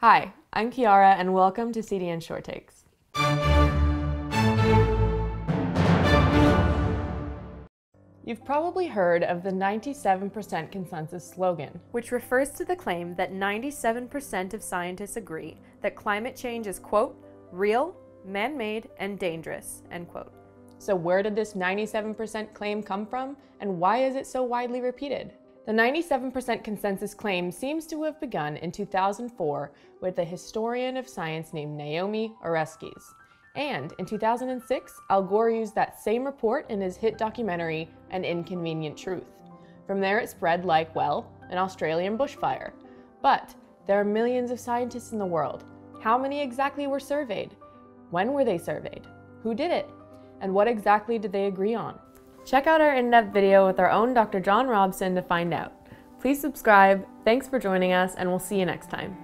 Hi, I'm Kiara, and welcome to CDN Short Takes. You've probably heard of the 97% consensus slogan, which refers to the claim that 97% of scientists agree that climate change is, quote, real, man made, and dangerous, end quote. So, where did this 97% claim come from, and why is it so widely repeated? The 97% consensus claim seems to have begun in 2004 with a historian of science named Naomi Oreskes. And in 2006, Al Gore used that same report in his hit documentary, An Inconvenient Truth. From there, it spread like, well, an Australian bushfire. But there are millions of scientists in the world. How many exactly were surveyed? When were they surveyed? Who did it? And what exactly did they agree on? Check out our in-depth video with our own Dr. John Robson to find out. Please subscribe, thanks for joining us, and we'll see you next time.